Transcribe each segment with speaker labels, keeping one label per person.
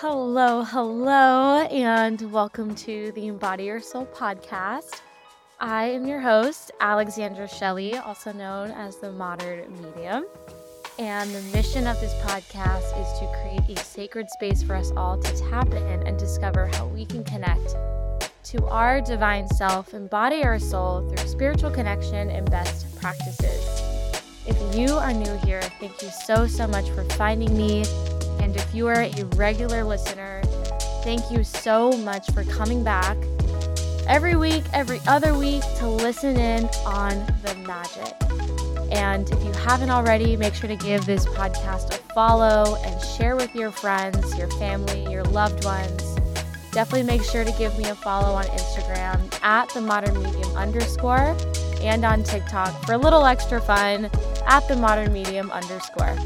Speaker 1: Hello, hello, and welcome to the Embody Your Soul podcast. I am your host, Alexandra Shelley, also known as the Modern Medium. And the mission of this podcast is to create a sacred space for us all to tap in and discover how we can connect to our divine self, embody our soul through spiritual connection and best practices. If you are new here, thank you so, so much for finding me. And if you are a regular listener, thank you so much for coming back every week, every other week to listen in on the magic. And if you haven't already, make sure to give this podcast a follow and share with your friends, your family, your loved ones. Definitely make sure to give me a follow on Instagram at the modern medium underscore and on TikTok for a little extra fun at the modern medium underscore.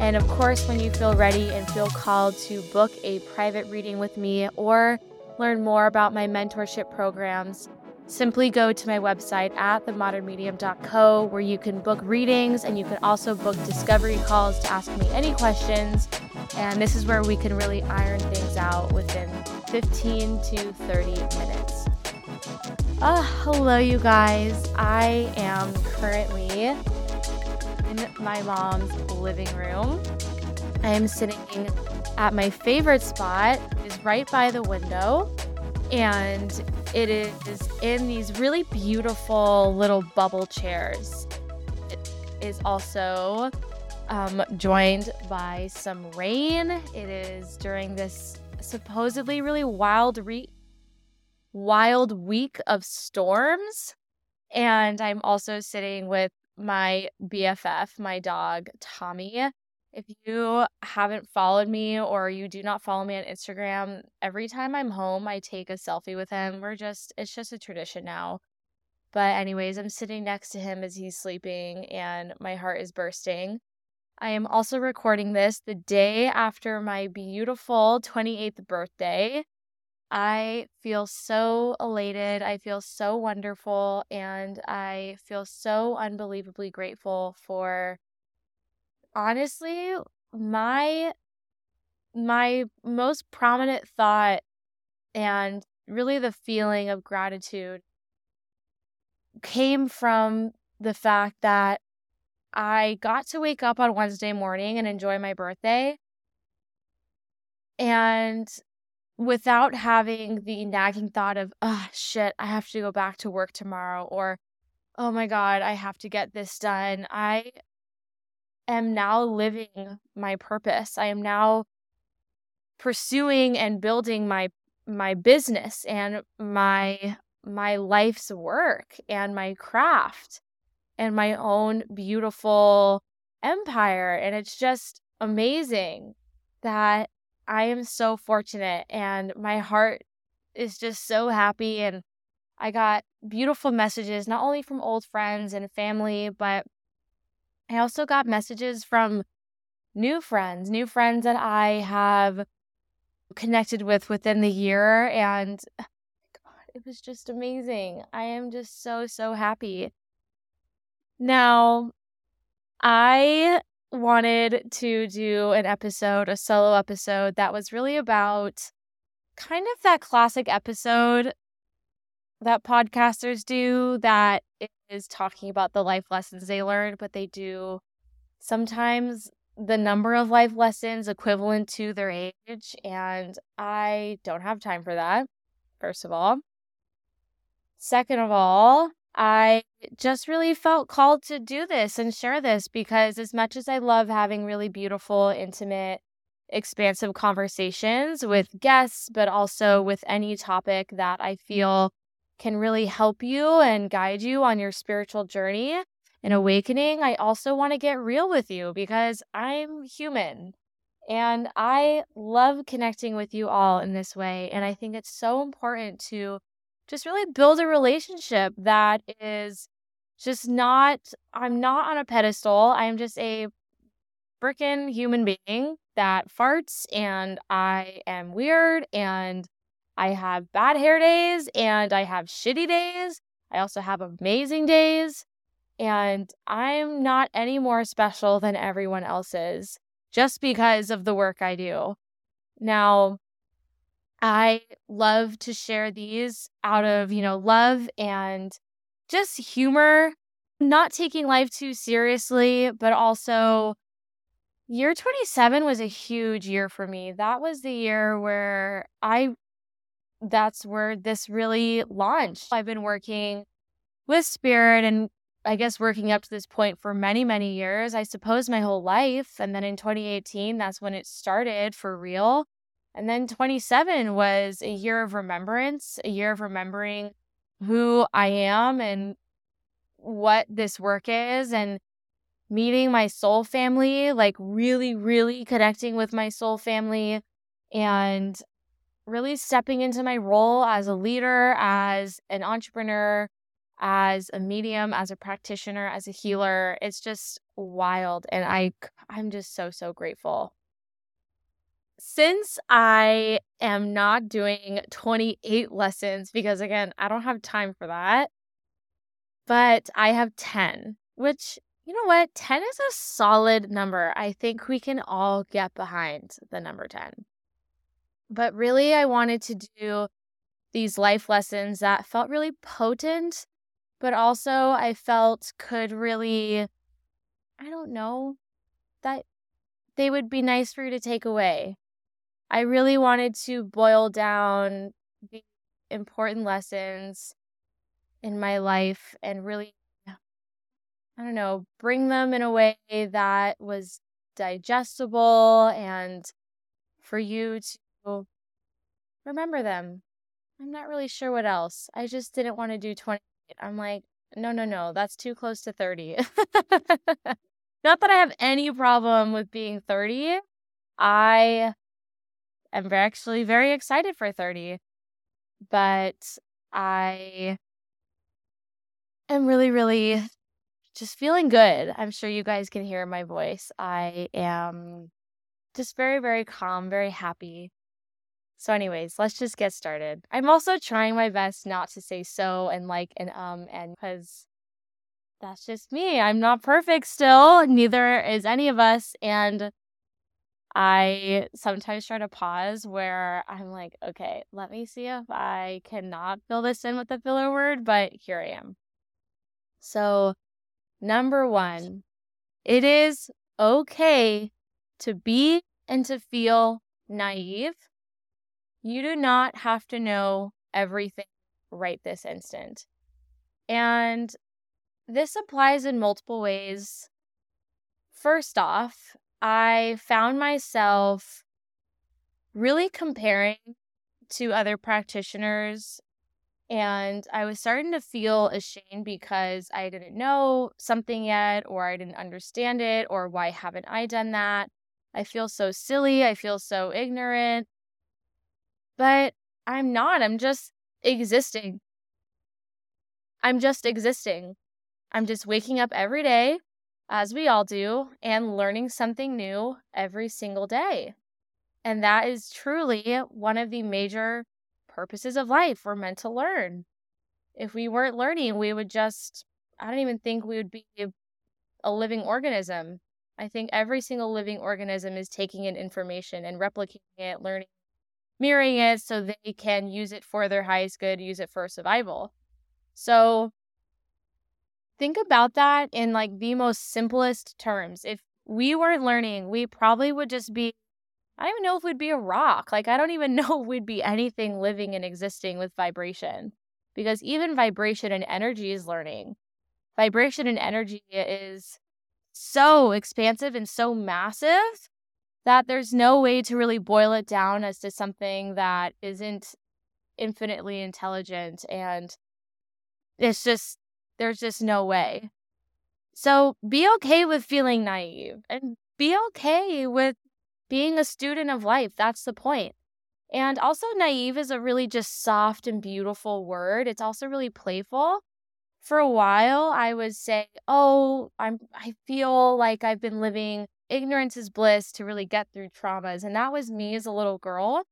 Speaker 1: And of course, when you feel ready and feel called to book a private reading with me or learn more about my mentorship programs, simply go to my website at themodernmedium.co where you can book readings and you can also book discovery calls to ask me any questions. And this is where we can really iron things out within 15 to 30 minutes. Uh, hello, you guys. I am currently my mom's living room. I am sitting at my favorite spot, is right by the window, and it is in these really beautiful little bubble chairs. It is also um, joined by some rain. It is during this supposedly really wild re- wild week of storms. And I'm also sitting with my BFF, my dog, Tommy. If you haven't followed me or you do not follow me on Instagram, every time I'm home, I take a selfie with him. We're just, it's just a tradition now. But, anyways, I'm sitting next to him as he's sleeping and my heart is bursting. I am also recording this the day after my beautiful 28th birthday. I feel so elated. I feel so wonderful. And I feel so unbelievably grateful for honestly my my most prominent thought and really the feeling of gratitude came from the fact that I got to wake up on Wednesday morning and enjoy my birthday. And without having the nagging thought of, oh, shit, I have to go back to work tomorrow, or, oh my God, I have to get this done. I am now living my purpose. I am now pursuing and building my my business and my my life's work and my craft and my own beautiful empire and it's just amazing that I am so fortunate and my heart is just so happy and I got beautiful messages not only from old friends and family but I also got messages from new friends, new friends that I have connected with within the year. And oh God, it was just amazing. I am just so, so happy. Now, I wanted to do an episode, a solo episode that was really about kind of that classic episode that podcasters do that is talking about the life lessons they learned, but they do sometimes the number of life lessons equivalent to their age. And I don't have time for that, first of all. Second of all, I just really felt called to do this and share this because, as much as I love having really beautiful, intimate, expansive conversations with guests, but also with any topic that I feel can really help you and guide you on your spiritual journey and awakening, I also want to get real with you because I'm human and I love connecting with you all in this way. And I think it's so important to just really build a relationship that is just not, I'm not on a pedestal. I'm just a freaking human being that farts and I am weird and I have bad hair days and I have shitty days. I also have amazing days. And I'm not any more special than everyone else is just because of the work I do. Now, I love to share these out of, you know, love and just humor, not taking life too seriously, but also year 27 was a huge year for me. That was the year where I that's where this really launched. I've been working with spirit and I guess working up to this point for many, many years, I suppose my whole life. And then in 2018, that's when it started for real. And then 27 was a year of remembrance, a year of remembering who I am and what this work is and meeting my soul family, like really, really connecting with my soul family and really stepping into my role as a leader, as an entrepreneur, as a medium, as a practitioner, as a healer. It's just wild and I I'm just so so grateful since I am not doing 28 lessons, because again, I don't have time for that, but I have 10, which, you know what? 10 is a solid number. I think we can all get behind the number 10. But really, I wanted to do these life lessons that felt really potent, but also I felt could really, I don't know, that they would be nice for you to take away. I really wanted to boil down the important lessons in my life and really, I don't know, bring them in a way that was digestible and for you to remember them. I'm not really sure what else. I just didn't want to do 20. I'm like, no, no, no, that's too close to 30. not that I have any problem with being 30. I am actually very excited for 30. But I am really, really just feeling good. I'm sure you guys can hear my voice. I am just very, very calm, very happy. So, anyways, let's just get started. I'm also trying my best not to say so and like and um and because that's just me. I'm not perfect still. Neither is any of us. And I sometimes try to pause where I'm like, okay, let me see if I cannot fill this in with a filler word, but here I am. So, number one, it is okay to be and to feel naive. You do not have to know everything right this instant. And this applies in multiple ways. First off, I found myself really comparing to other practitioners and I was starting to feel ashamed because I didn't know something yet, or I didn't understand it, or why haven't I done that? I feel so silly. I feel so ignorant. But I'm not. I'm just existing. I'm just existing. I'm just waking up every day as we all do, and learning something new every single day. And that is truly one of the major purposes of life. We're meant to learn. If we weren't learning, we would just, I don't even think we would be a living organism. I think every single living organism is taking in information and replicating it, learning, mirroring it so they can use it for their highest good, use it for survival. So think about that in like the most simplest terms. If we weren't learning, we probably would just be I don't even know if we'd be a rock. Like I don't even know if we'd be anything living and existing with vibration. Because even vibration and energy is learning. Vibration and energy is so expansive and so massive that there's no way to really boil it down as to something that isn't infinitely intelligent and it's just there's just no way. So be okay with feeling naive and be okay with being a student of life. That's the point. And also, naive is a really just soft and beautiful word. It's also really playful. For a while, I would say, "Oh, I'm I feel like I've been living ignorance is bliss to really get through traumas." And that was me as a little girl.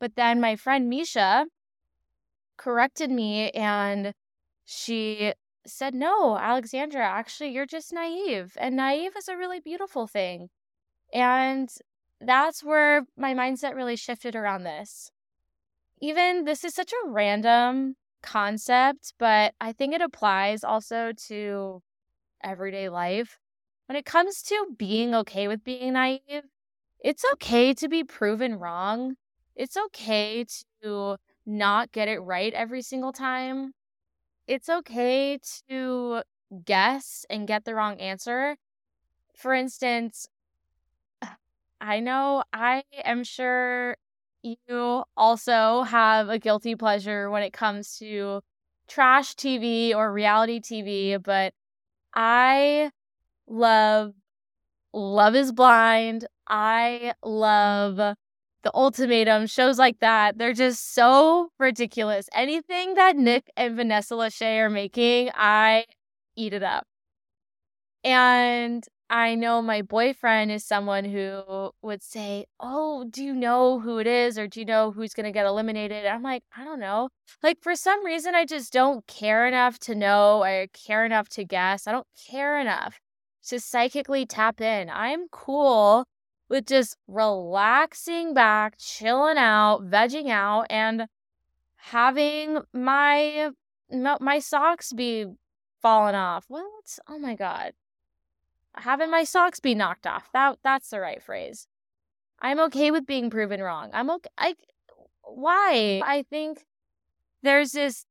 Speaker 1: But then my friend Misha corrected me and she said, No, Alexandra, actually, you're just naive. And naive is a really beautiful thing. And that's where my mindset really shifted around this. Even this is such a random concept, but I think it applies also to everyday life. When it comes to being okay with being naive, it's okay to be proven wrong. It's okay to not get it right every single time. It's okay to guess and get the wrong answer. For instance, I know I am sure you also have a guilty pleasure when it comes to trash TV or reality TV, but I love Love is Blind. I love The Ultimatum, shows like that. They're just so ridiculous. Anything that Nick and Vanessa Lachey are making, I eat it up. And I know my boyfriend is someone who would say, Oh, do you know who it is? Or do you know who's going to get eliminated? I'm like, I don't know. Like, for some reason, I just don't care enough to know. I care enough to guess. I don't care enough to psychically tap in. I'm cool with just relaxing back, chilling out, vegging out, and having my my socks be falling off. What? Oh my god having my socks be knocked off. That that's the right phrase. I'm okay with being proven wrong. I'm okay. I why? I think there's this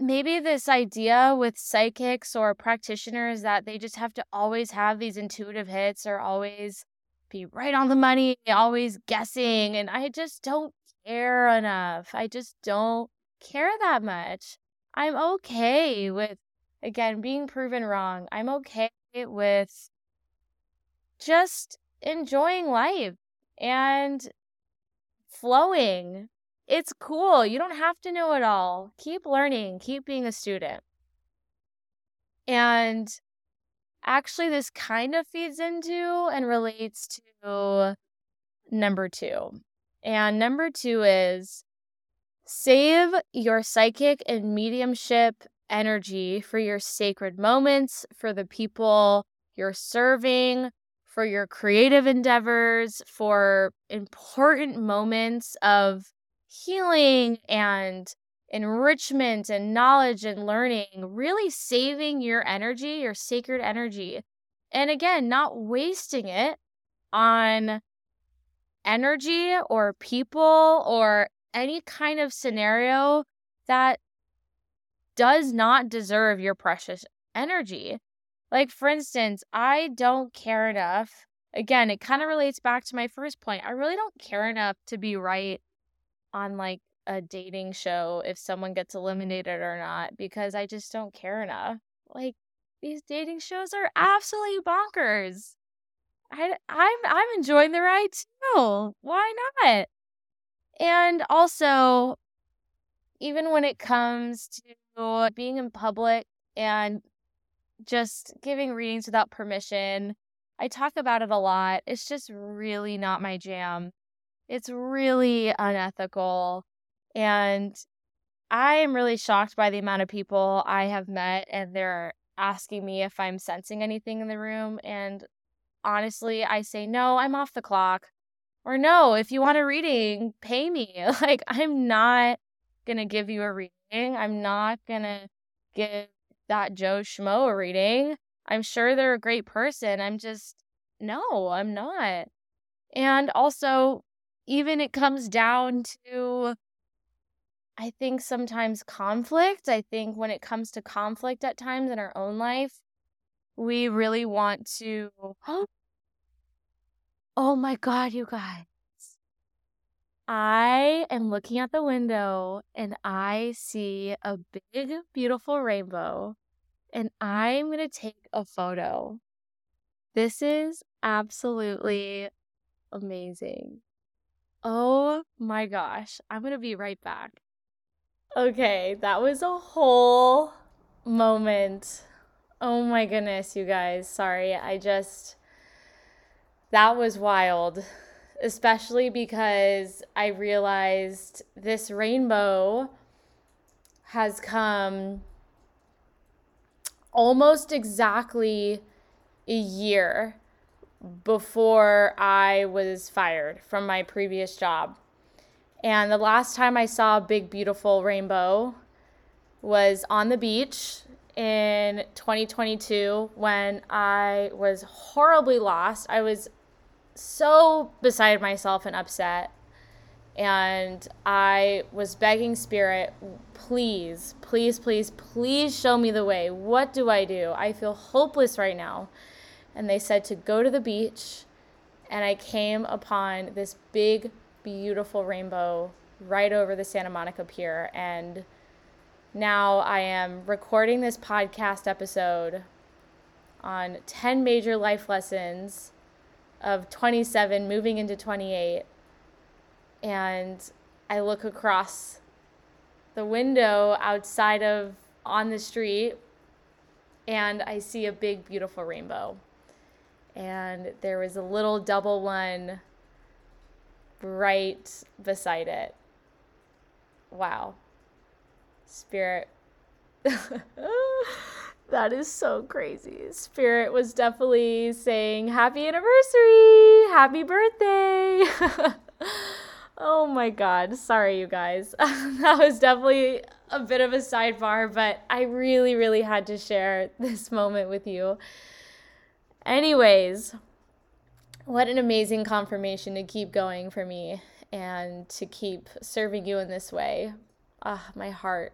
Speaker 1: maybe this idea with psychics or practitioners that they just have to always have these intuitive hits or always be right on the money, always guessing, and I just don't care enough. I just don't care that much. I'm okay with again being proven wrong. I'm okay with just enjoying life and flowing. It's cool. You don't have to know it all. Keep learning, keep being a student. And actually, this kind of feeds into and relates to number two. And number two is save your psychic and mediumship energy for your sacred moments, for the people you're serving, for your creative endeavors, for important moments of healing and enrichment and knowledge and learning, really saving your energy, your sacred energy. And again, not wasting it on energy or people or any kind of scenario that does not deserve your precious energy. Like, for instance, I don't care enough. Again, it kind of relates back to my first point. I really don't care enough to be right on like a dating show if someone gets eliminated or not because I just don't care enough. Like, these dating shows are absolutely bonkers. I, I'm I'm enjoying the ride too. Why not? And also, even when it comes to being in public and just giving readings without permission, I talk about it a lot. It's just really not my jam. It's really unethical. And I am really shocked by the amount of people I have met and they're asking me if I'm sensing anything in the room. And honestly, I say, no, I'm off the clock. Or no, if you want a reading, pay me. Like, I'm not going to give you a reading. I'm not going to give that Joe Schmo a reading. I'm sure they're a great person. I'm just, no, I'm not. And also, even it comes down to, I think sometimes conflict. I think when it comes to conflict at times in our own life, we really want to. Oh my God, you guys. I am looking at the window and I see a big, beautiful rainbow, and I'm going to take a photo. This is absolutely amazing. Oh my gosh. I'm going to be right back. Okay, that was a whole moment. Oh my goodness, you guys. Sorry. I just. That was wild especially because I realized this rainbow has come almost exactly a year before I was fired from my previous job. And the last time I saw a big, beautiful rainbow was on the beach in 2022 when I was horribly lost. I was so beside myself and upset. And I was begging Spirit, please, please, please, please show me the way. What do I do? I feel hopeless right now. And they said to go to the beach. And I came upon this big, beautiful rainbow right over the Santa Monica Pier. And now I am recording this podcast episode on 10 major life lessons of 27 moving into 28 and I look across the window outside of on the street and I see a big beautiful rainbow. And there was a little double one right beside it. Wow. Spirit. that is so crazy. Spirit was definitely saying, Happy anniversary! Happy birthday! oh my God. Sorry, you guys. that was definitely a bit of a sidebar, but I really, really had to share this moment with you. Anyways, what an amazing confirmation to keep going for me and to keep serving you in this way. Ah, my heart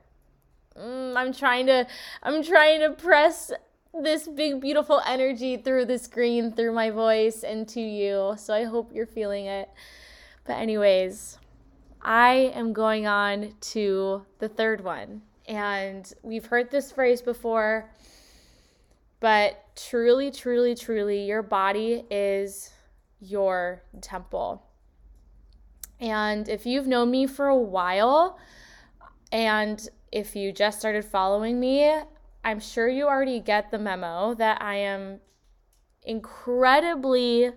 Speaker 1: mm, I'm trying to I'm trying to press this big beautiful energy through the screen through my voice and to you. So I hope you're feeling it. But anyways, I am going on to the third one. And we've heard this phrase before, but truly, truly, truly, your body is your temple. And if you've known me for a while, and if you just started following me, I'm sure you already get the memo that I am incredibly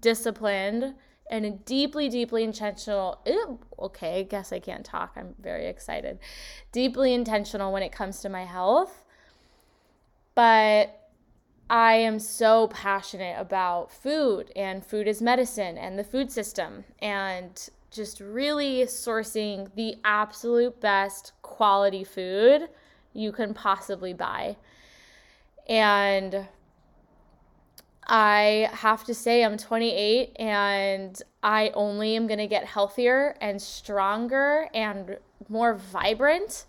Speaker 1: disciplined and deeply, deeply intentional. Ew, okay, I guess I can't talk. I'm very excited. Deeply intentional when it comes to my health. But I am so passionate about food and food is medicine and the food system. And just really sourcing the absolute best quality food you can possibly buy. And I have to say, I'm 28 and I only am going to get healthier and stronger and more vibrant.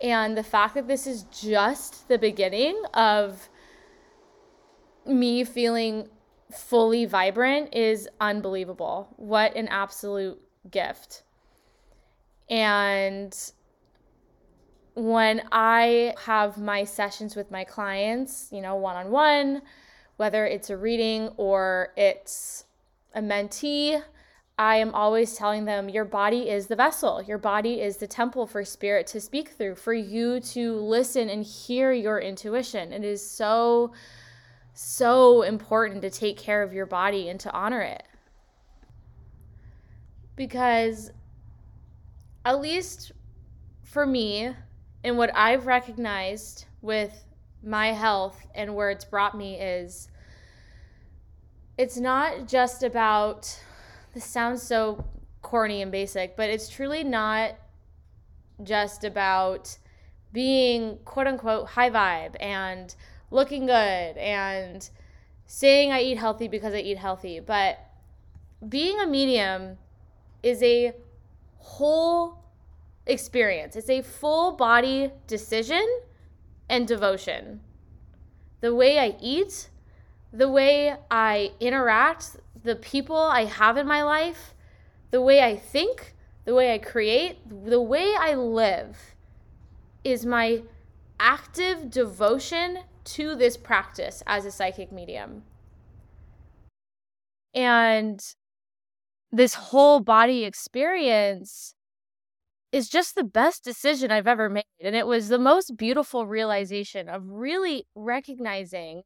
Speaker 1: And the fact that this is just the beginning of me feeling fully vibrant is unbelievable. What an absolute gift. And when I have my sessions with my clients, you know, one on one, whether it's a reading or it's a mentee, I am always telling them your body is the vessel. Your body is the temple for spirit to speak through, for you to listen and hear your intuition. It is so, so important to take care of your body and to honor it. Because at least for me and what I've recognized with my health and where it's brought me is it's not just about this sounds so corny and basic, but it's truly not just about being quote unquote high vibe and looking good and saying I eat healthy because I eat healthy, but being a medium is a whole experience. It's a full body decision and devotion. The way I eat, the way I interact, the people I have in my life, the way I think, the way I create, the way I live is my active devotion to this practice as a psychic medium. And this whole body experience is just the best decision I've ever made. And it was the most beautiful realization of really recognizing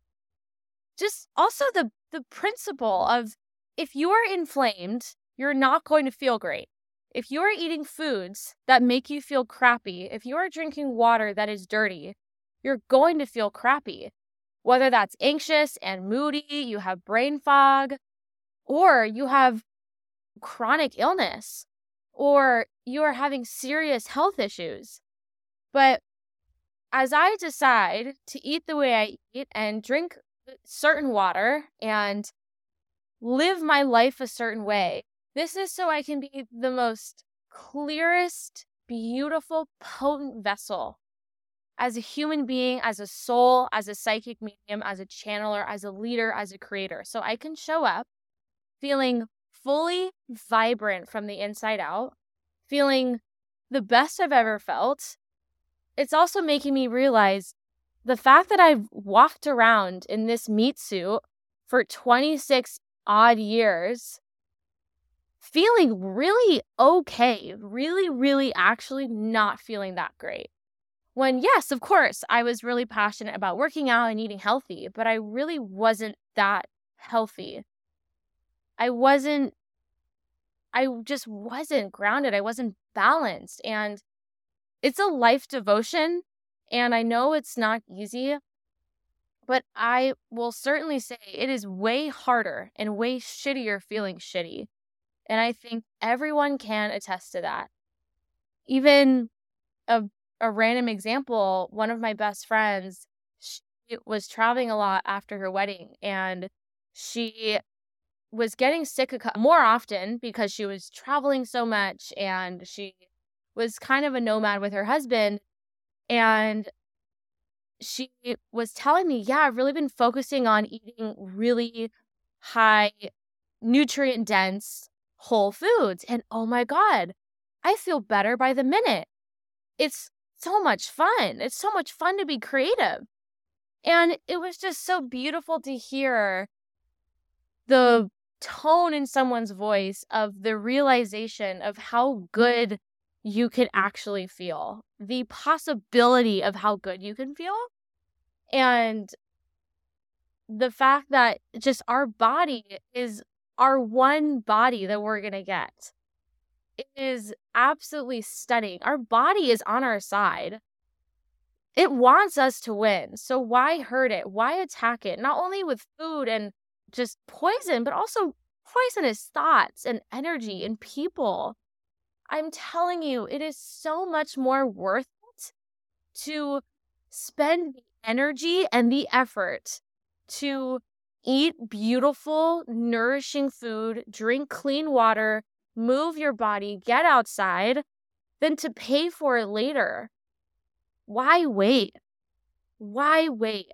Speaker 1: just also the the principle of if you are inflamed, you're not going to feel great. If you are eating foods that make you feel crappy, if you are drinking water that is dirty, you're going to feel crappy. Whether that's anxious and moody, you have brain fog, or you have chronic illness, or you are having serious health issues. But as I decide to eat the way I eat and drink certain water and live my life a certain way, this is so I can be the most clearest, beautiful, potent vessel as a human being, as a soul, as a psychic medium, as a channeler, as a leader, as a creator. So I can show up feeling fully vibrant from the inside out, feeling the best I've ever felt. It's also making me realize the fact that I've walked around in this meat suit for 26 odd years, feeling really okay, really, really actually not feeling that great. When, yes, of course, I was really passionate about working out and eating healthy, but I really wasn't that healthy. I wasn't, I just wasn't grounded. I wasn't balanced. And it's a life devotion. And I know it's not easy, but I will certainly say it is way harder and way shittier feeling shitty. And I think everyone can attest to that. Even a, a random example, one of my best friends, she was traveling a lot after her wedding and she was getting sick more often because she was traveling so much and she was kind of a nomad with her husband. And she was telling me, yeah, I've really been focusing on eating really high nutrient dense whole foods. And oh my God, I feel better by the minute. It's so much fun. It's so much fun to be creative. And it was just so beautiful to hear the tone in someone's voice of the realization of how good you can actually feel, the possibility of how good you can feel. And the fact that just our body is our one body that we're going to get. Is absolutely stunning. Our body is on our side. It wants us to win. So why hurt it? Why attack it? Not only with food and just poison, but also poisonous thoughts and energy and people. I'm telling you, it is so much more worth it to spend the energy and the effort to eat beautiful, nourishing food, drink clean water, move your body, get outside, than to pay for it later. Why wait? Why wait?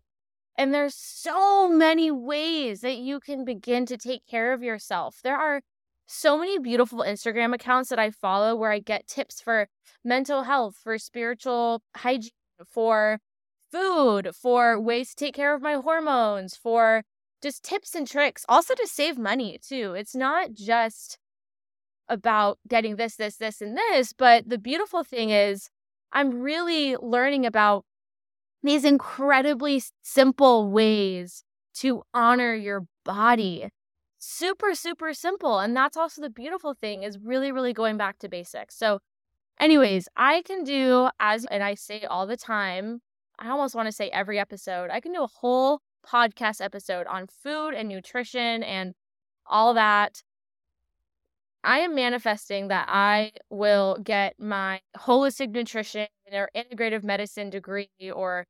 Speaker 1: And there's so many ways that you can begin to take care of yourself. There are so many beautiful Instagram accounts that I follow where I get tips for mental health, for spiritual hygiene, for food, for ways to take care of my hormones, for just tips and tricks, also to save money too. It's not just about getting this, this, this, and this, but the beautiful thing is I'm really learning about these incredibly simple ways to honor your body. Super, super simple. And that's also the beautiful thing is really, really going back to basics. So, anyways, I can do as, and I say all the time, I almost want to say every episode, I can do a whole podcast episode on food and nutrition and all that. I am manifesting that I will get my holistic nutrition or integrative medicine degree or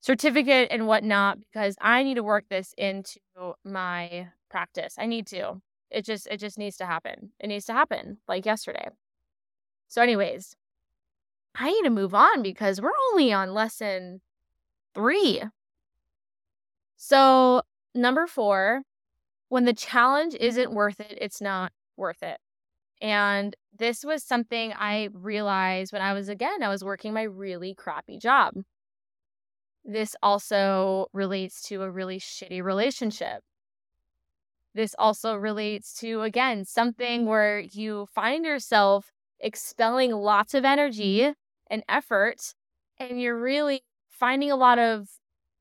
Speaker 1: certificate and whatnot because I need to work this into my practice. I need to. It just it just needs to happen. It needs to happen like yesterday. So anyways, I need to move on because we're only on lesson 3. So, number 4, when the challenge isn't worth it, it's not worth it. And this was something I realized when I was, again, I was working my really crappy job. This also relates to a really shitty relationship. This also relates to, again, something where you find yourself expelling lots of energy and effort, and you're really finding a lot of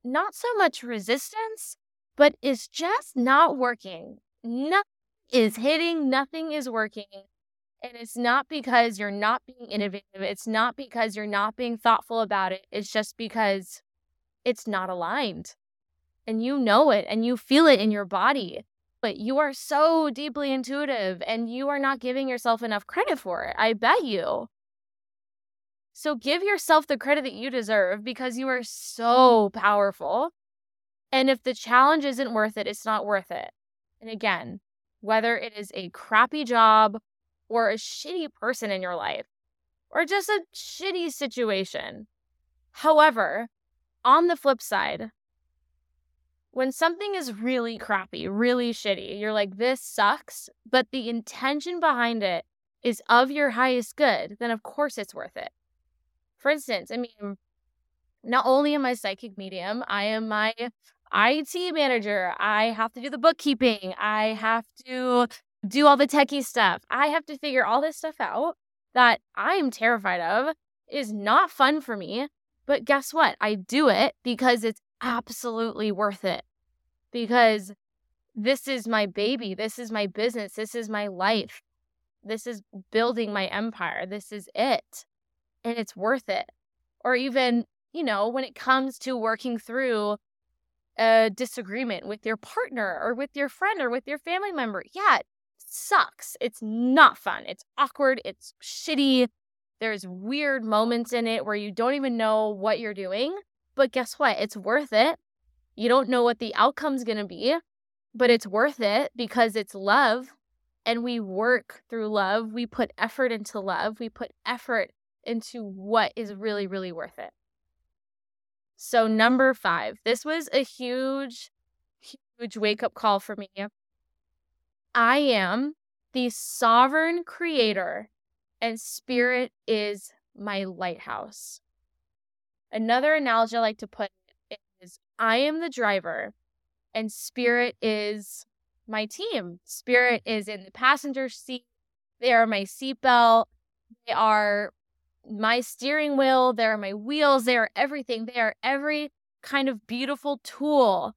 Speaker 1: not so much resistance, but it's just not working. Nothing is hitting, nothing is working. And it's not because you're not being innovative. It's not because you're not being thoughtful about it. It's just because it's not aligned. and you know it and you feel it in your body. But you are so deeply intuitive and you are not giving yourself enough credit for it. I bet you. So give yourself the credit that you deserve because you are so powerful. And if the challenge isn't worth it, it's not worth it. And again, whether it is a crappy job or a shitty person in your life or just a shitty situation. However, on the flip side, when something is really crappy, really shitty, you're like, this sucks, but the intention behind it is of your highest good, then of course it's worth it. For instance, I mean, not only am I psychic medium, I am my IT manager. I have to do the bookkeeping. I have to do all the techie stuff. I have to figure all this stuff out that I am terrified of is not fun for me. But guess what? I do it because it's absolutely worth it. Because this is my baby. This is my business. This is my life. This is building my empire. This is it and it's worth it. Or even, you know, when it comes to working through a disagreement with your partner or with your friend or with your family member. Yeah, it sucks. It's not fun. It's awkward. It's shitty. There's weird moments in it where you don't even know what you're doing. But guess what? It's worth it. You don't know what the outcome's going to be, but it's worth it because it's love. And we work through love. We put effort into love. We put effort into what is really, really worth it. So, number five, this was a huge, huge wake up call for me. I am the sovereign creator, and spirit is my lighthouse. Another analogy I like to put is I am the driver, and spirit is my team. Spirit is in the passenger seat. They are my seatbelt. They are my steering wheel, there are my wheels, there are everything. They are every kind of beautiful tool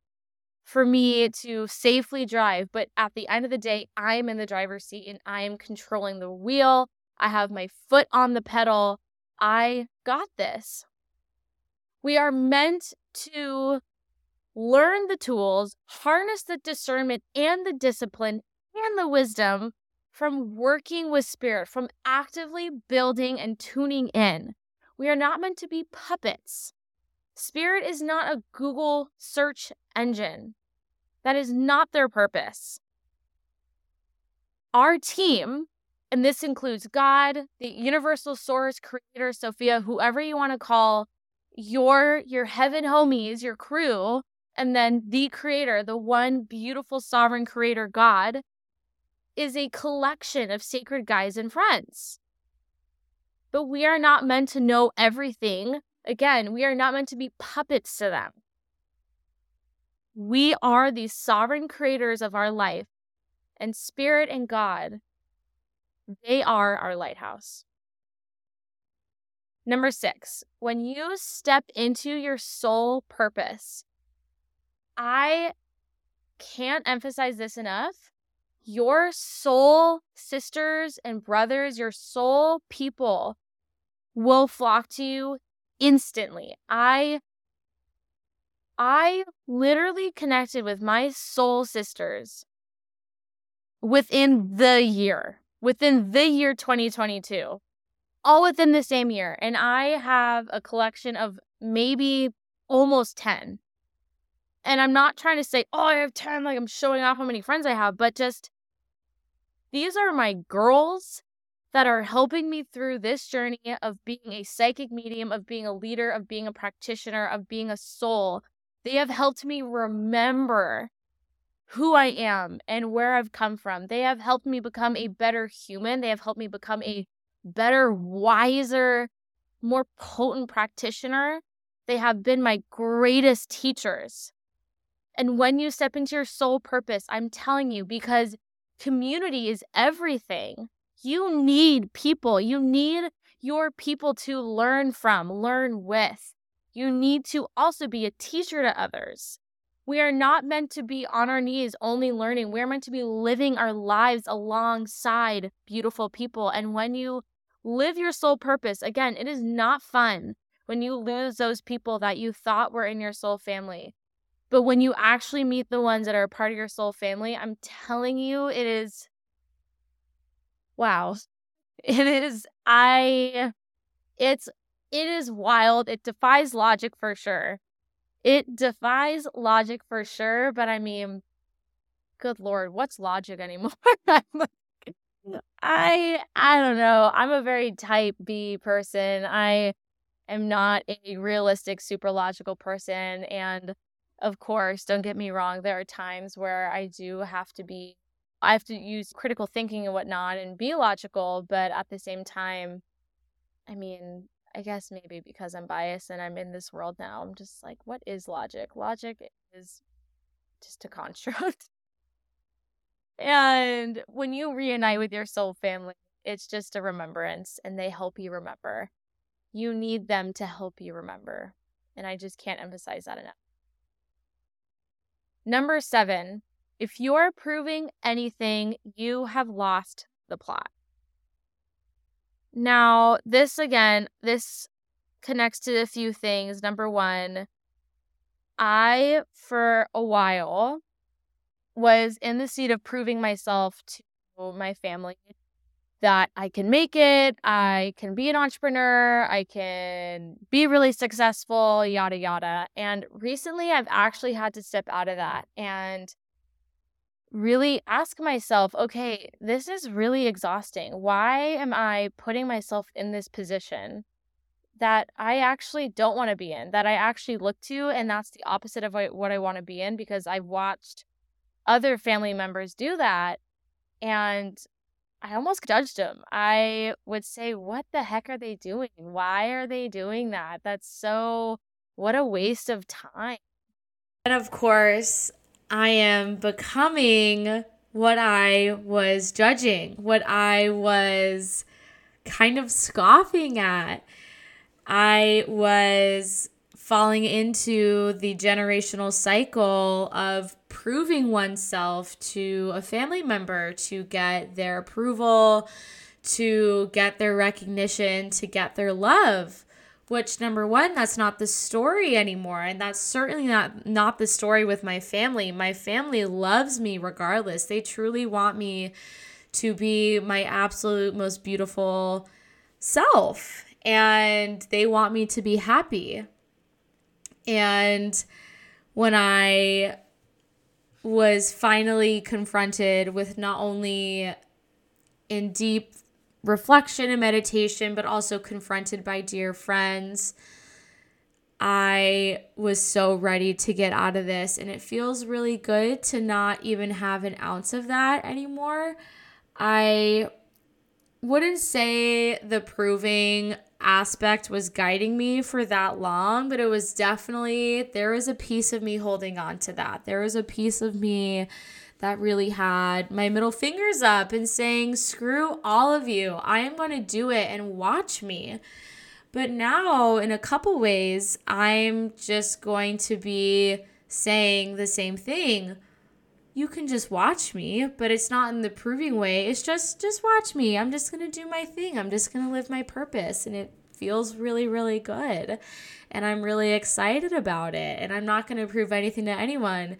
Speaker 1: for me to safely drive. But at the end of the day, I'm in the driver's seat and I am controlling the wheel. I have my foot on the pedal. I got this. We are meant to learn the tools, harness the discernment and the discipline and the wisdom from working with spirit, from actively building and tuning in. We are not meant to be puppets. Spirit is not a Google search engine. That is not their purpose. Our team, and this includes God, the universal source, creator, Sophia, whoever you want to call your your heaven homies, your crew, and then the creator, the one beautiful sovereign creator God is a collection of sacred guys and friends. But we are not meant to know everything. Again, we are not meant to be puppets to them. We are the sovereign creators of our life, and Spirit and God, they are our lighthouse. Number six, when you step into your soul purpose, I can't emphasize this enough your soul sisters and brothers, your soul people will flock to you instantly. I I literally connected with my soul sisters within the year, within the year 2022, all within the same year. And I have a collection of maybe almost 10. And I'm not trying to say, oh, I have 10, like I'm showing off how many friends I have, but just these are my girls that are helping me through this journey of being a psychic medium, of being a leader, of being a practitioner, of being a soul. They have helped me remember who I am and where I've come from. They have helped me become a better human. They have helped me become a better, wiser, more potent practitioner. They have been my greatest teachers. And when you step into your soul purpose, I'm telling you, because community is everything. You need people. You need your people to learn from, learn with. You need to also be a teacher to others. We are not meant to be on our knees only learning. We're meant to be living our lives alongside beautiful people. And when you live your soul purpose, again, it is not fun when you lose those people that you thought were in your soul family. But when you actually meet the ones that are part of your soul family, I'm telling you, it is wow. It is I it's it is wild. It defies logic for sure. It defies logic for sure, but I mean, good lord, what's logic anymore? I I don't know. I'm a very type B person. I am not a realistic, super logical person. And of course, don't get me wrong, there are times where I do have to be, I have to use critical thinking and whatnot and be logical. But at the same time, I mean, I guess maybe because I'm biased and I'm in this world now, I'm just like, what is logic? Logic is just a construct. and when you reunite with your soul family, it's just a remembrance and they help you remember. You need them to help you remember. And I just can't emphasize that enough. Number seven, if you're proving anything, you have lost the plot. Now, this again, this connects to a few things. Number one, I, for a while, was in the seat of proving myself to my family that I can make it, I can be an entrepreneur, I can be really successful, yada, yada. And recently I've actually had to step out of that and really ask myself, okay, this is really exhausting. Why am I putting myself in this position that I actually don't want to be in, that I actually look to? And that's the opposite of what I want to be in because I've watched other family members do that. And I almost judged them. I would say, what the heck are they doing? Why are they doing that? That's so, what a waste of time. And of course, I am becoming what I was judging, what I was kind of scoffing at. I was falling into the generational cycle of proving oneself to a family member to get their approval, to get their recognition, to get their love which number one that's not the story anymore and that's certainly not not the story with my family. My family loves me regardless. They truly want me to be my absolute most beautiful self and they want me to be happy. And when i was finally confronted with not only in deep reflection and meditation, but also confronted by dear friends. I was so ready to get out of this, and it feels really good to not even have an ounce of that anymore. I wouldn't say the proving aspect was guiding me for that long, but it was definitely, there was a piece of me holding on to that. There was a piece of me that really had my middle fingers up and saying, screw all of you. I am going to do it and watch me. But now, in a couple ways, I'm just going to be saying the same thing. You can just watch me, but it's not in the proving way. It's just just watch me. I'm just going to do my thing. I'm just going to live my purpose and it feels really really good. And I'm really excited about it and I'm not going to prove anything to anyone.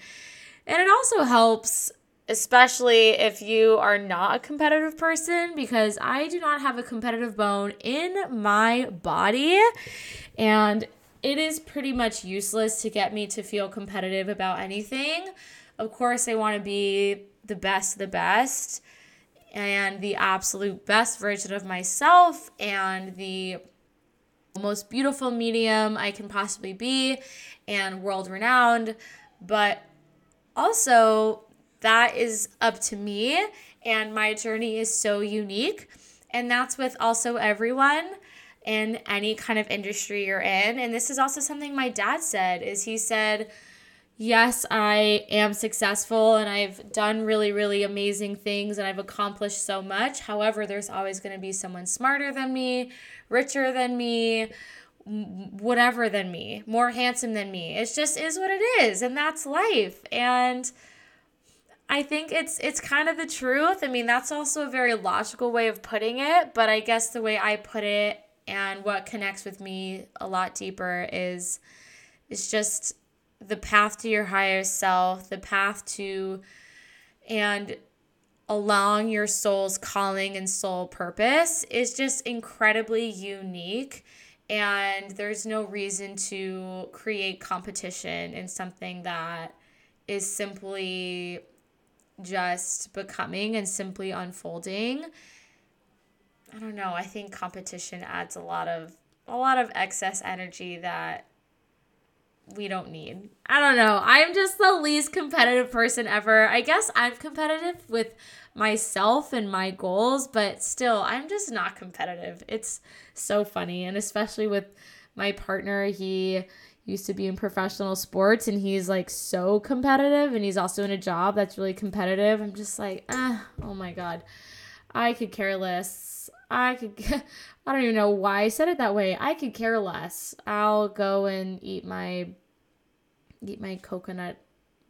Speaker 1: And it also helps, especially if you are not a competitive person, because I do not have a competitive bone in my body. And it is pretty much useless to get me to feel competitive about anything. Of course, I want to be the best the best and the absolute best version of myself and the most beautiful medium I can possibly be and world renowned. But also, that is up to me, and my journey is so unique. And that's with also everyone in any kind of industry you're in. And this is also something my dad said is he said, "Yes, I am successful and I've done really really amazing things and I've accomplished so much. However, there's always going to be someone smarter than me, richer than me, whatever than me, more handsome than me. It just is what it is, and that's life. And I think it's it's kind of the truth. I mean, that's also a very logical way of putting it, but I guess the way I put it and what connects with me a lot deeper is it's just the path to your higher self, the path to and allowing your soul's calling and soul purpose is just incredibly unique and there's no reason to create competition in something that is simply just becoming and simply unfolding. I don't know. I think competition adds a lot of a lot of excess energy that we don't need. I don't know. I'm just the least competitive person ever. I guess I'm competitive with myself and my goals, but still, I'm just not competitive. It's so funny. And especially with my partner, he used to be in professional sports and he's like so competitive and he's also in a job that's really competitive. I'm just like, oh my God. I could care less. I could, I don't even know why I said it that way. I could care less. I'll go and eat my, eat my coconut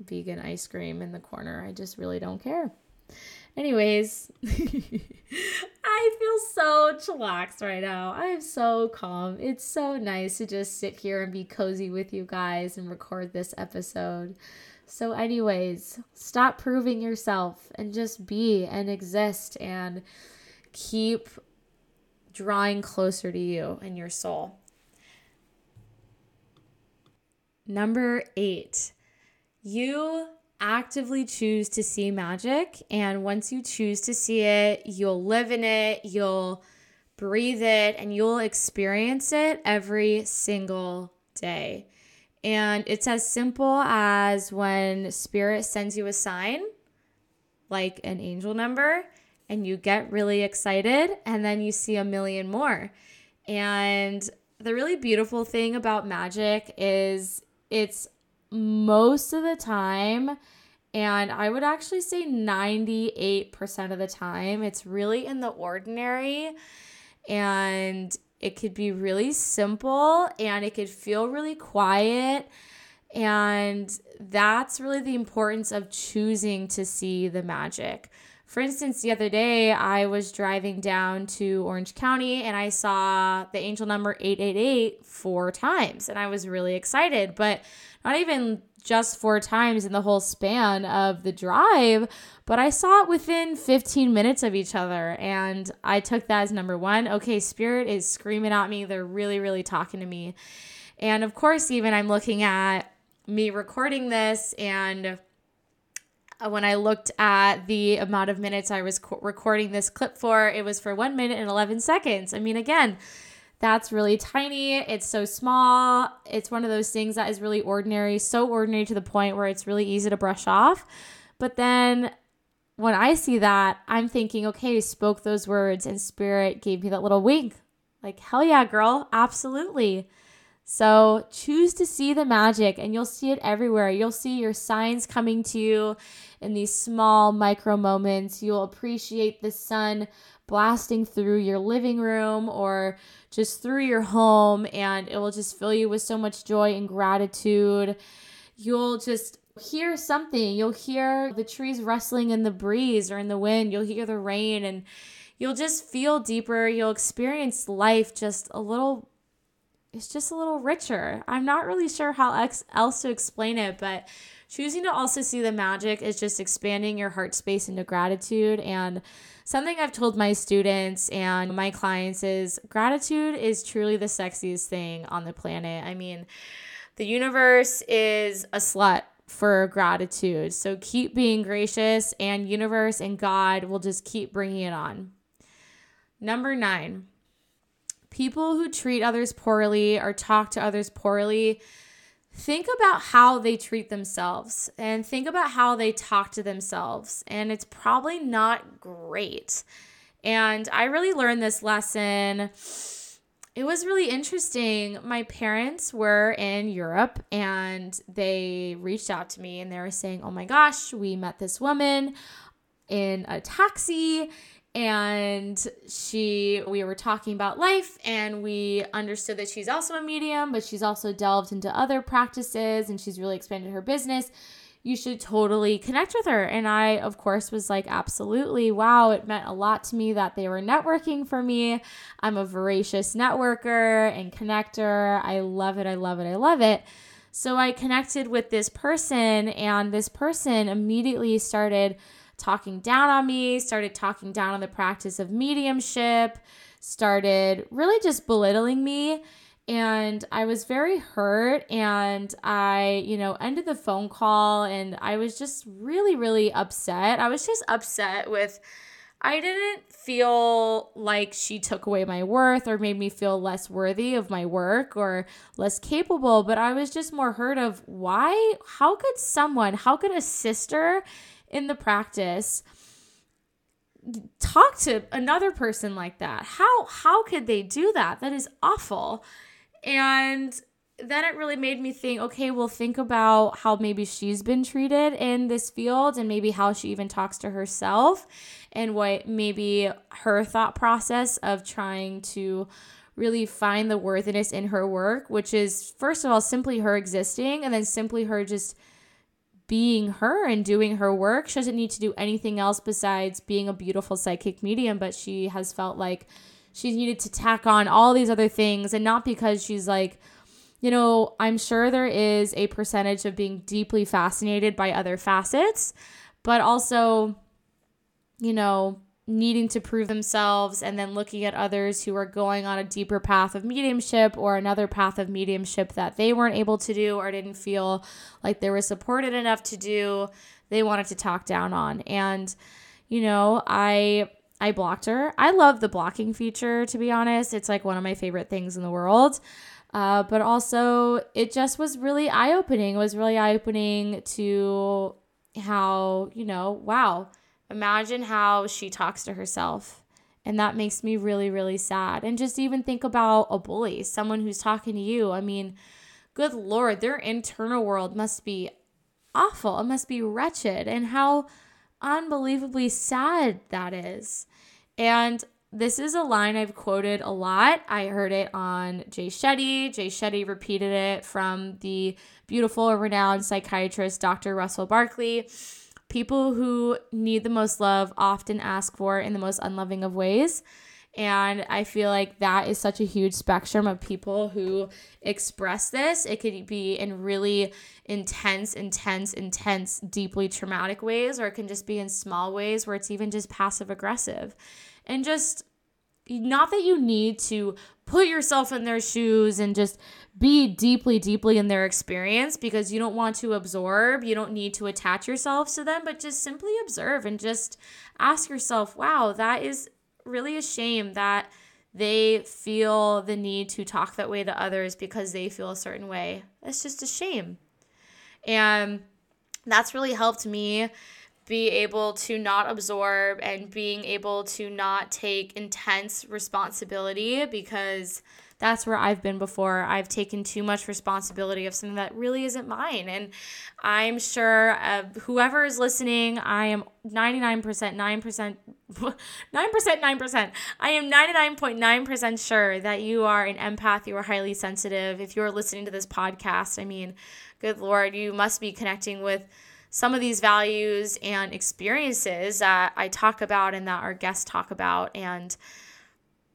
Speaker 1: vegan ice cream in the corner. I just really don't care. Anyways, I feel so chillaxed right now. I am so calm. It's so nice to just sit here and be cozy with you guys and record this episode. So, anyways, stop proving yourself and just be and exist and keep drawing closer to you and your soul. Number eight, you actively choose to see magic. And once you choose to see it, you'll live in it, you'll breathe it, and you'll experience it every single day. And it's as simple as when spirit sends you a sign, like an angel number, and you get really excited, and then you see a million more. And the really beautiful thing about magic is it's most of the time, and I would actually say 98% of the time, it's really in the ordinary and it could be really simple and it could feel really quiet. And that's really the importance of choosing to see the magic. For instance, the other day I was driving down to Orange County and I saw the angel number 888 four times and I was really excited, but not even just four times in the whole span of the drive, but I saw it within 15 minutes of each other. And I took that as number one. Okay, spirit is screaming at me. They're really, really talking to me. And of course, even I'm looking at me recording this and uh, when I looked at the amount of minutes I was co- recording this clip for, it was for one minute and 11 seconds. I mean, again, that's really tiny. It's so small. It's one of those things that is really ordinary, so ordinary to the point where it's really easy to brush off. But then when I see that, I'm thinking, okay, spoke those words and spirit gave me that little wink. Like, hell yeah, girl, absolutely. So choose to see the magic and you'll see it everywhere. You'll see your signs coming to you in these small micro moments. You'll appreciate the sun blasting through your living room or just through your home, and it will just fill you with so much joy and gratitude. You'll just hear something. You'll hear the trees rustling in the breeze or in the wind. You'll hear the rain, and you'll just feel deeper. You'll experience life just a little it's just a little richer. I'm not really sure how ex- else to explain it, but choosing to also see the magic is just expanding your heart space into gratitude. And something I've told my students and my clients is gratitude is truly the sexiest thing on the planet. I mean, the universe is a slut for gratitude. So keep being gracious, and universe and God will just keep bringing it on. Number nine people who treat others poorly or talk to others poorly, think about how they treat themselves and think about how they talk to themselves. And it's probably not great. And I really learned this lesson. It was really interesting. My parents were in Europe and they reached out to me and they were saying, Oh my gosh, we met this woman in a taxi and she we were talking about life and we understood that she's also a medium but she's also delved into other practices and she's really expanded her business. You should totally connect with her. And i of course was like absolutely. Wow it meant a lot to me that they were networking for me. I'm a voracious networker and connector. I love it. I love it. I love it. So I connected with this person, and this person immediately started talking down on me, started talking down on the practice of mediumship, started really just belittling me. And I was very hurt, and I, you know, ended the phone call, and I was just really, really upset. I was just upset with I didn't feel like she took away my worth or made me feel less worthy of my work or less capable, but I was just more hurt of why, how could someone, how could a sister in the practice talk to another person like that? How how could they do that? That is awful. And then it really made me think okay, well, think about how maybe she's been treated in this field and maybe how she even talks to herself and what maybe her thought process of trying to really find the worthiness in her work, which is, first of all, simply her existing and then simply her just being her and doing her work. She doesn't need to do anything else besides being a beautiful psychic medium, but she has felt like she's needed to tack on all these other things and not because she's like, you know, I'm sure there is a percentage of being deeply fascinated by other facets, but also, you know, needing to prove themselves and then looking at others who are going on a deeper path of mediumship or another path of mediumship that they weren't able to do or didn't feel like they were supported enough to do, they wanted to talk down on. And, you know, I I blocked her. I love the blocking feature to be honest. It's like one of my favorite things in the world. Uh, but also, it just was really eye opening. It was really eye opening to how, you know, wow, imagine how she talks to herself. And that makes me really, really sad. And just even think about a bully, someone who's talking to you. I mean, good Lord, their internal world must be awful. It must be wretched. And how unbelievably sad that is. And this is a line I've quoted a lot. I heard it on Jay Shetty. Jay Shetty repeated it from the beautiful renowned psychiatrist Dr. Russell Barkley. People who need the most love often ask for in the most unloving of ways. And I feel like that is such a huge spectrum of people who express this. It could be in really intense, intense, intense, deeply traumatic ways, or it can just be in small ways where it's even just passive aggressive and just not that you need to put yourself in their shoes and just be deeply, deeply in their experience because you don't want to absorb. You don't need to attach yourself to them, but just simply observe and just ask yourself, wow, that is really a shame that they feel the need to talk that way to others because they feel a certain way. It's just a shame. And that's really helped me be able to not absorb and being able to not take intense responsibility because that's where I've been before. I've taken too much responsibility of something that really isn't mine. And I'm sure uh, whoever is listening, I am 99%, 9%, 9%, 9%. I am 99.9% sure that you are an empath, you are highly sensitive. If you're listening to this podcast, I mean, good Lord, you must be connecting with some of these values and experiences that I talk about and that our guests talk about. And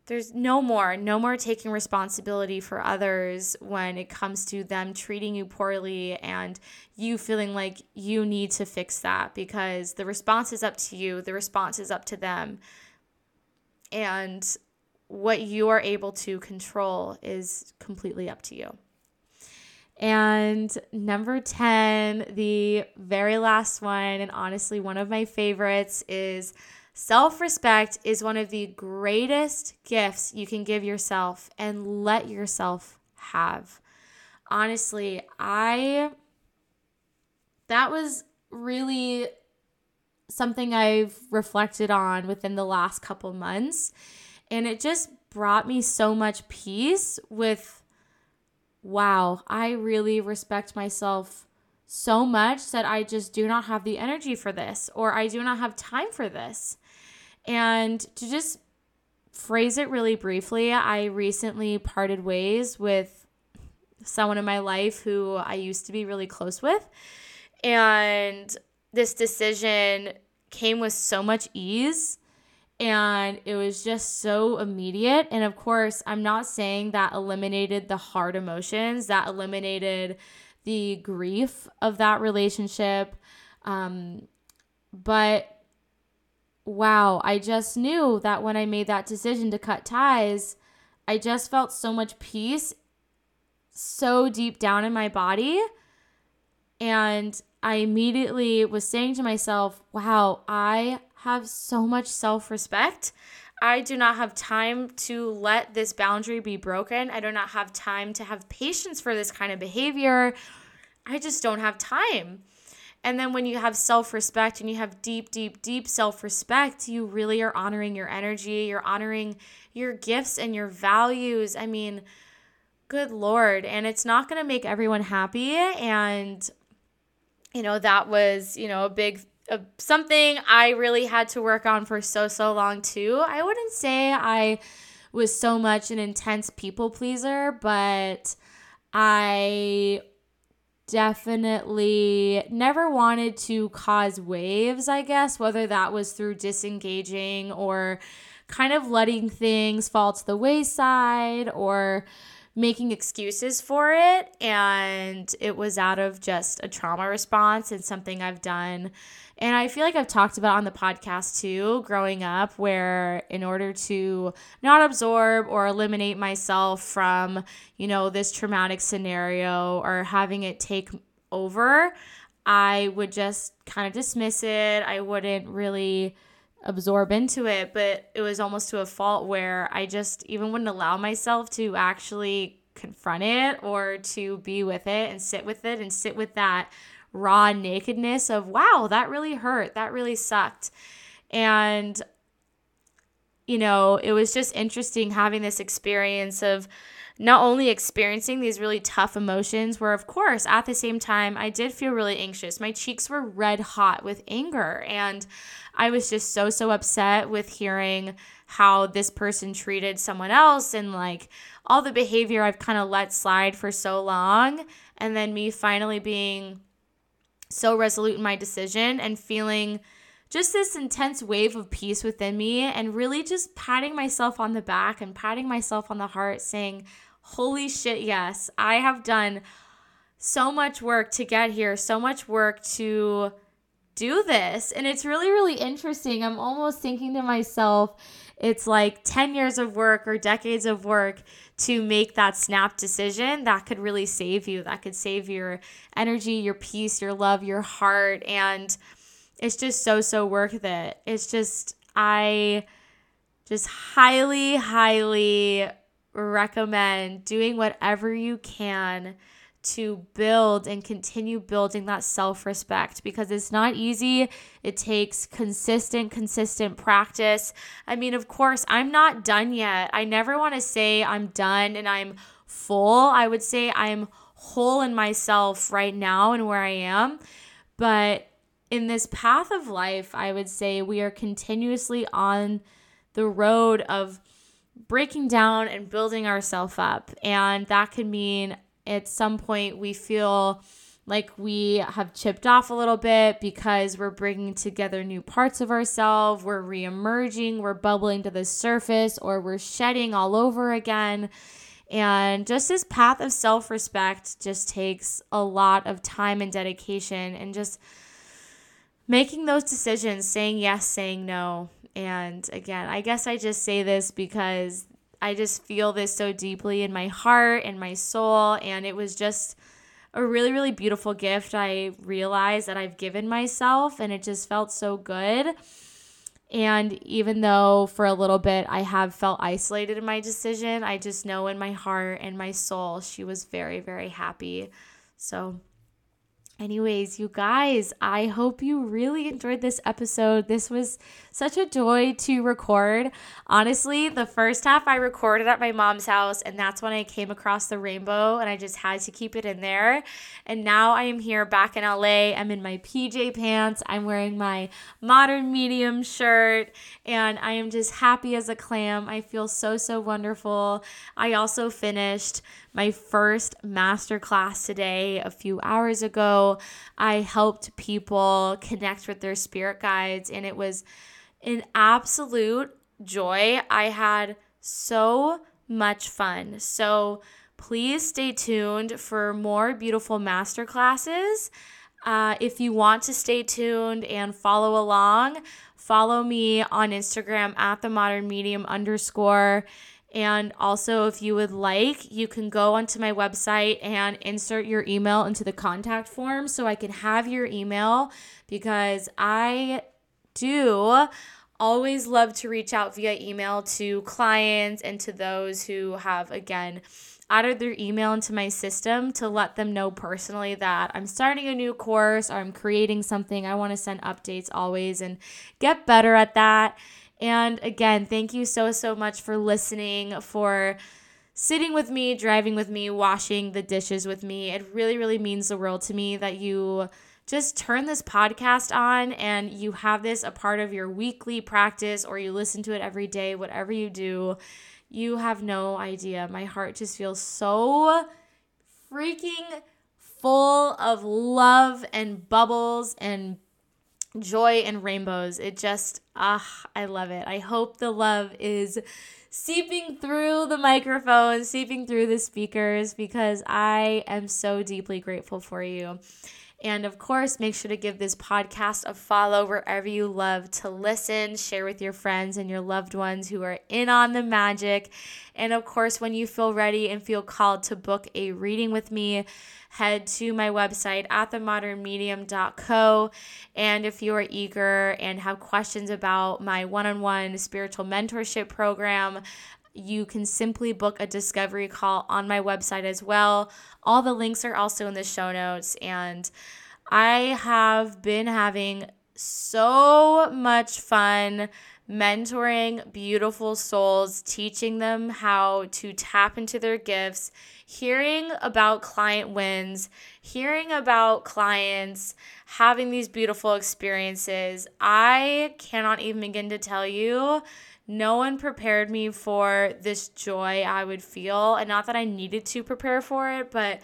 Speaker 1: there's no more, no more taking responsibility for others when it comes to them treating you poorly and you feeling like you need to fix that because the response is up to you, the response is up to them. And what you are able to control is completely up to you. And number 10, the very last one, and honestly, one of my favorites, is self respect is one of the greatest gifts you can give yourself and let yourself have. Honestly, I, that was really something I've reflected on within the last couple months. And it just brought me so much peace with wow, I really respect myself so much that I just do not have the energy for this or I do not have time for this. And to just phrase it really briefly, I recently parted ways with someone in my life who I used to be really close with. And this decision came with so much ease and it was just so immediate. And of course, I'm not saying that eliminated the hard emotions, that eliminated the grief of that relationship. Um, but wow, I just knew that when I made that decision to cut ties, I just felt so much peace so deep down in my body. And I immediately was saying to myself, wow, I have so much self respect. I do not have time to let this boundary be broken. I do not have time to have patience for this kind of behavior. I just don't have time. And then when you have self respect and you have deep, deep, deep self respect, you really are honoring your energy. You're honoring your gifts and your values. I mean, good Lord. And it's not going to make everyone happy. And, you know, that was, you know, a big, a, something I really had to work on for so, so long too. I wouldn't say I was so much an intense people pleaser, but I definitely never wanted to cause waves, I guess, whether that was through disengaging or kind of letting things fall to the wayside or making excuses for it. And it was out of just a trauma response and something I've done and I feel like I've talked about on the podcast too, growing up, where in order to not absorb or eliminate myself from, you know, this traumatic scenario or having it take over, I would just kind of dismiss it. I wouldn't really absorb into it, but it was almost to a fault where I just even wouldn't allow myself to actually confront it or to be with it and sit with it and sit with that raw nakedness of, wow, that really hurt. That really sucked. And, you know, it was just interesting having this experience of not only experiencing these really tough emotions, where, of course, at the same time, I did feel really anxious. My cheeks were red hot with anger. And I was just so, so upset with hearing how this person treated someone else and like all the behavior I've kind of let slide for so long. And then me finally being so resolute in my decision and feeling just this intense wave of peace within me and really just patting myself on the back and patting myself on the heart saying, Holy shit, yes, I have done so much work to get here, so much work to do this. And it's really, really interesting. I'm almost thinking to myself, it's like 10 years of work or decades of work to make that snap decision that could really save you, that could save your energy, your peace, your love, your heart. And it's just so, so worth it. It's just, I just highly, highly recommend doing whatever you can to build and continue building that self respect because it's not easy. It takes consistent, consistent practice. I mean, of course, I'm not done yet. I never want to say I'm done and I'm full. I would say I'm whole in myself right now and where I am. But in this path of life, I would say we are continuously on the road of breaking down and building ourselves up. And that can mean at some point we feel like we have chipped off a little bit because we're bringing together new parts of ourselves, we're reemerging, we're bubbling to the surface, or we're shedding all over again. And just this path of self respect just takes a lot of time and dedication and just making those decisions, saying yes, saying no. And again, I guess I just say this because I just feel this so deeply in my heart and my soul. And it was just a really, really beautiful gift. I realized that I've given myself, and it just felt so good. And even though for a little bit I have felt isolated in my decision, I just know in my heart and my soul she was very, very happy. So Anyways, you guys, I hope you really enjoyed this episode. This was such a joy to record. Honestly, the first half I recorded at my mom's house, and that's when I came across the rainbow, and I just had to keep it in there. And now I am here back in LA. I'm in my PJ pants, I'm wearing my modern medium shirt, and I am just happy as a clam. I feel so, so wonderful. I also finished my first masterclass today a few hours ago. I helped people connect with their spirit guides, and it was an absolute joy. I had so much fun. So, please stay tuned for more beautiful masterclasses. Uh, if you want to stay tuned and follow along, follow me on Instagram at the modern medium underscore. And also, if you would like, you can go onto my website and insert your email into the contact form so I can have your email because I do always love to reach out via email to clients and to those who have, again, added their email into my system to let them know personally that I'm starting a new course or I'm creating something. I want to send updates always and get better at that. And again, thank you so, so much for listening, for sitting with me, driving with me, washing the dishes with me. It really, really means the world to me that you just turn this podcast on and you have this a part of your weekly practice or you listen to it every day, whatever you do. You have no idea. My heart just feels so freaking full of love and bubbles and joy and rainbows. It just, ah, I love it. I hope the love is seeping through the microphone, seeping through the speakers, because I am so deeply grateful for you. And of course, make sure to give this podcast a follow wherever you love to listen. Share with your friends and your loved ones who are in on the magic. And of course, when you feel ready and feel called to book a reading with me, head to my website at themodernmedium.co. And if you are eager and have questions about my one on one spiritual mentorship program, you can simply book a discovery call on my website as well. All the links are also in the show notes. And I have been having so much fun mentoring beautiful souls, teaching them how to tap into their gifts, hearing about client wins, hearing about clients having these beautiful experiences. I cannot even begin to tell you no one prepared me for this joy I would feel. And not that I needed to prepare for it, but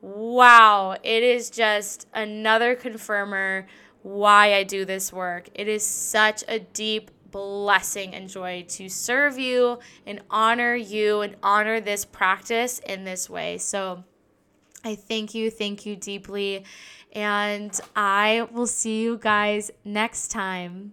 Speaker 1: wow, it is just another confirmer why I do this work. It is such a deep blessing and joy to serve you and honor you and honor this practice in this way. So I thank you, thank you deeply. And I will see you guys next time.